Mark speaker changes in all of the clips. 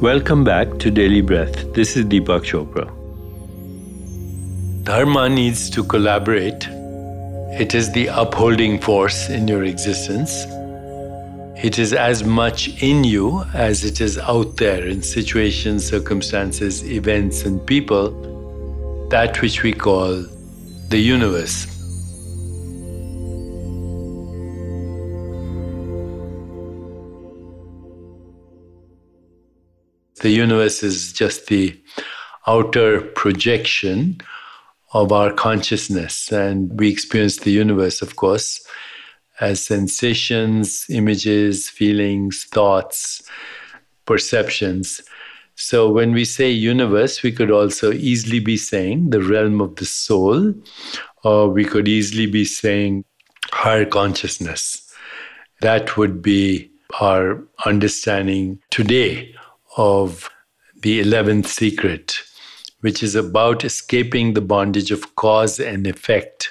Speaker 1: Welcome back to Daily Breath. This is Deepak Chopra. Dharma needs to collaborate. It is the upholding force in your existence. It is as much in you as it is out there in situations, circumstances, events, and people, that which we call the universe. The universe is just the outer projection of our consciousness. And we experience the universe, of course, as sensations, images, feelings, thoughts, perceptions. So when we say universe, we could also easily be saying the realm of the soul, or we could easily be saying higher consciousness. That would be our understanding today of the 11th secret, which is about escaping the bondage of cause and effect.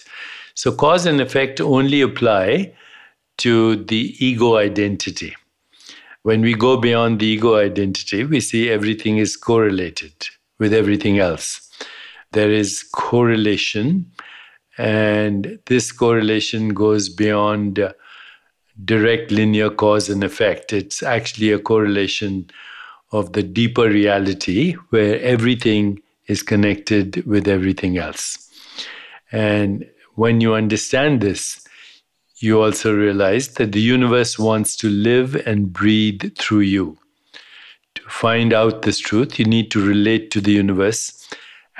Speaker 1: So, cause and effect only apply to the ego identity. When we go beyond the ego identity, we see everything is correlated with everything else. There is correlation, and this correlation goes beyond direct linear cause and effect. It's actually a correlation of the deeper reality where everything is connected with everything else. And when you understand this, you also realize that the universe wants to live and breathe through you. To find out this truth, you need to relate to the universe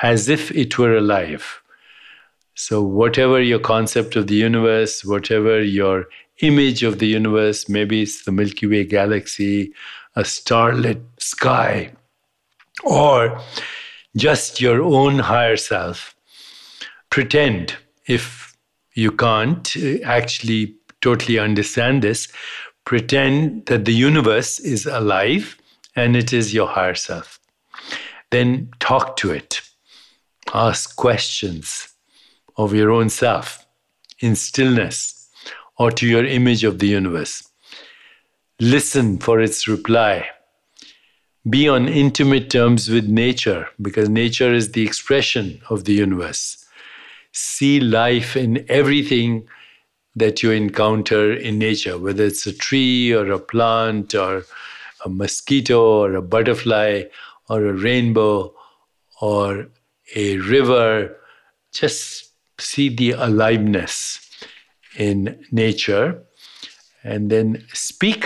Speaker 1: as if it were alive. So, whatever your concept of the universe, whatever your image of the universe, maybe it's the Milky Way galaxy, a starlit sky, or just your own higher self. Pretend, if you can't uh, actually totally understand this, pretend that the universe is alive and it is your higher self. Then talk to it, ask questions of your own self in stillness or to your image of the universe. Listen for its reply. Be on intimate terms with nature because nature is the expression of the universe. See life in everything that you encounter in nature, whether it's a tree or a plant or a mosquito or a butterfly or a rainbow or a river. Just see the aliveness in nature and then speak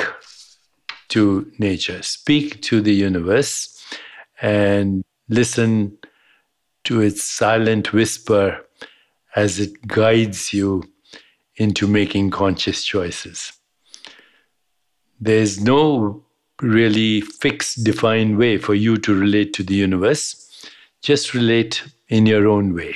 Speaker 1: to nature, speak to the universe, and listen to its silent whisper as it guides you into making conscious choices. There's no really fixed, defined way for you to relate to the universe. Just relate in your own way.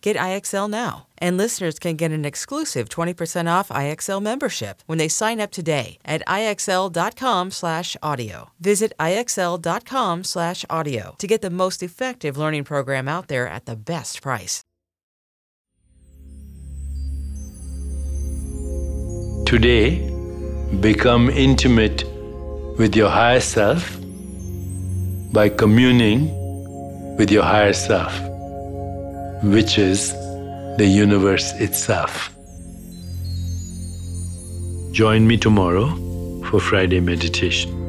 Speaker 2: Get IXL now. And listeners can get an exclusive 20% off IXL membership when they sign up today at IXL.com/audio. Visit IXL.com/audio to get the most effective learning program out there at the best price.
Speaker 1: Today, become intimate with your higher self by communing with your higher self, which is the universe itself. Join me tomorrow for Friday meditation.